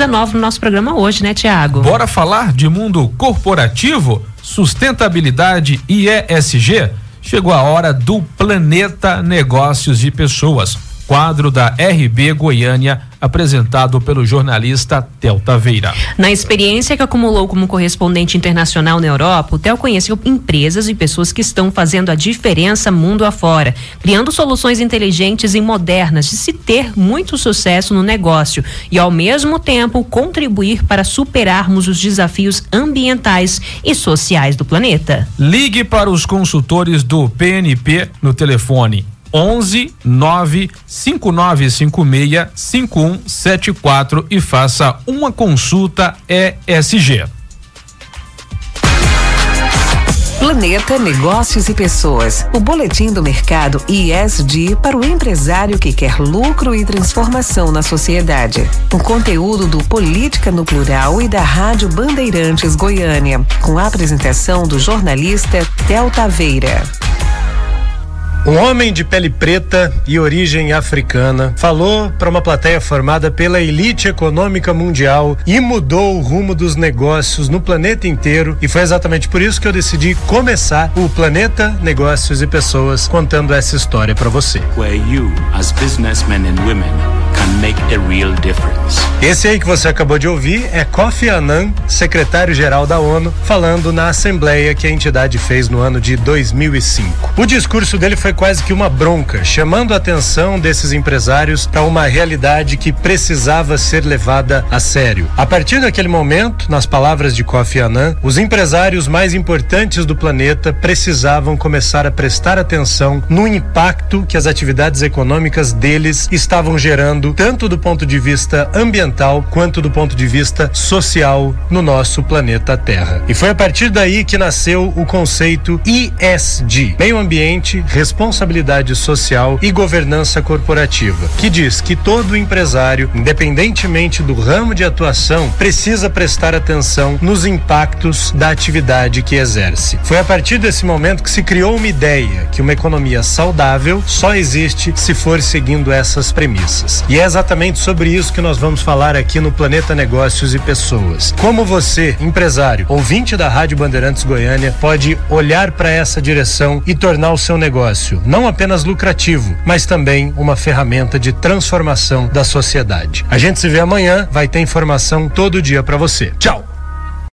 coisa nova no nosso programa hoje, né, Tiago? Bora falar de mundo corporativo, sustentabilidade e ESG? Chegou a hora do Planeta Negócios de Pessoas quadro da RB Goiânia, apresentado pelo jornalista Tel Taveira. Na experiência que acumulou como correspondente internacional na Europa, o Tel conheceu empresas e pessoas que estão fazendo a diferença mundo afora, criando soluções inteligentes e modernas de se ter muito sucesso no negócio e, ao mesmo tempo, contribuir para superarmos os desafios ambientais e sociais do planeta. Ligue para os consultores do PNP no telefone 11 9 5956 5174 e faça uma consulta ESG. Planeta Negócios e Pessoas. O boletim do mercado ISD para o empresário que quer lucro e transformação na sociedade. O conteúdo do Política no Plural e da Rádio Bandeirantes Goiânia, com a apresentação do jornalista Tel Taveira. Um homem de pele preta e origem africana falou para uma plateia formada pela elite econômica mundial e mudou o rumo dos negócios no planeta inteiro. E foi exatamente por isso que eu decidi começar o Planeta Negócios e Pessoas contando essa história para você. Where you, as businessmen and women, can make a real difference. Esse aí que você acabou de ouvir é Kofi Annan, secretário-geral da ONU, falando na assembleia que a entidade fez no ano de 2005. O discurso dele foi quase que uma bronca, chamando a atenção desses empresários para uma realidade que precisava ser levada a sério. A partir daquele momento, nas palavras de Kofi Annan, os empresários mais importantes do planeta precisavam começar a prestar atenção no impacto que as atividades econômicas deles estavam gerando, tanto do ponto de vista ambiental quanto do ponto de vista social no nosso planeta Terra. E foi a partir daí que nasceu o conceito ESG, meio ambiente, responsabilidade social e governança corporativa, que diz que todo empresário, independentemente do ramo de atuação, precisa prestar atenção nos impactos da atividade que exerce. Foi a partir desse momento que se criou uma ideia que uma economia saudável só existe se for seguindo essas premissas. E é exatamente sobre isso que nós vamos falar aqui no Planeta Negócios e Pessoas. Como você, empresário, ouvinte da Rádio Bandeirantes Goiânia, pode olhar para essa direção e tornar o seu negócio não apenas lucrativo, mas também uma ferramenta de transformação da sociedade. A gente se vê amanhã, vai ter informação todo dia para você. Tchau.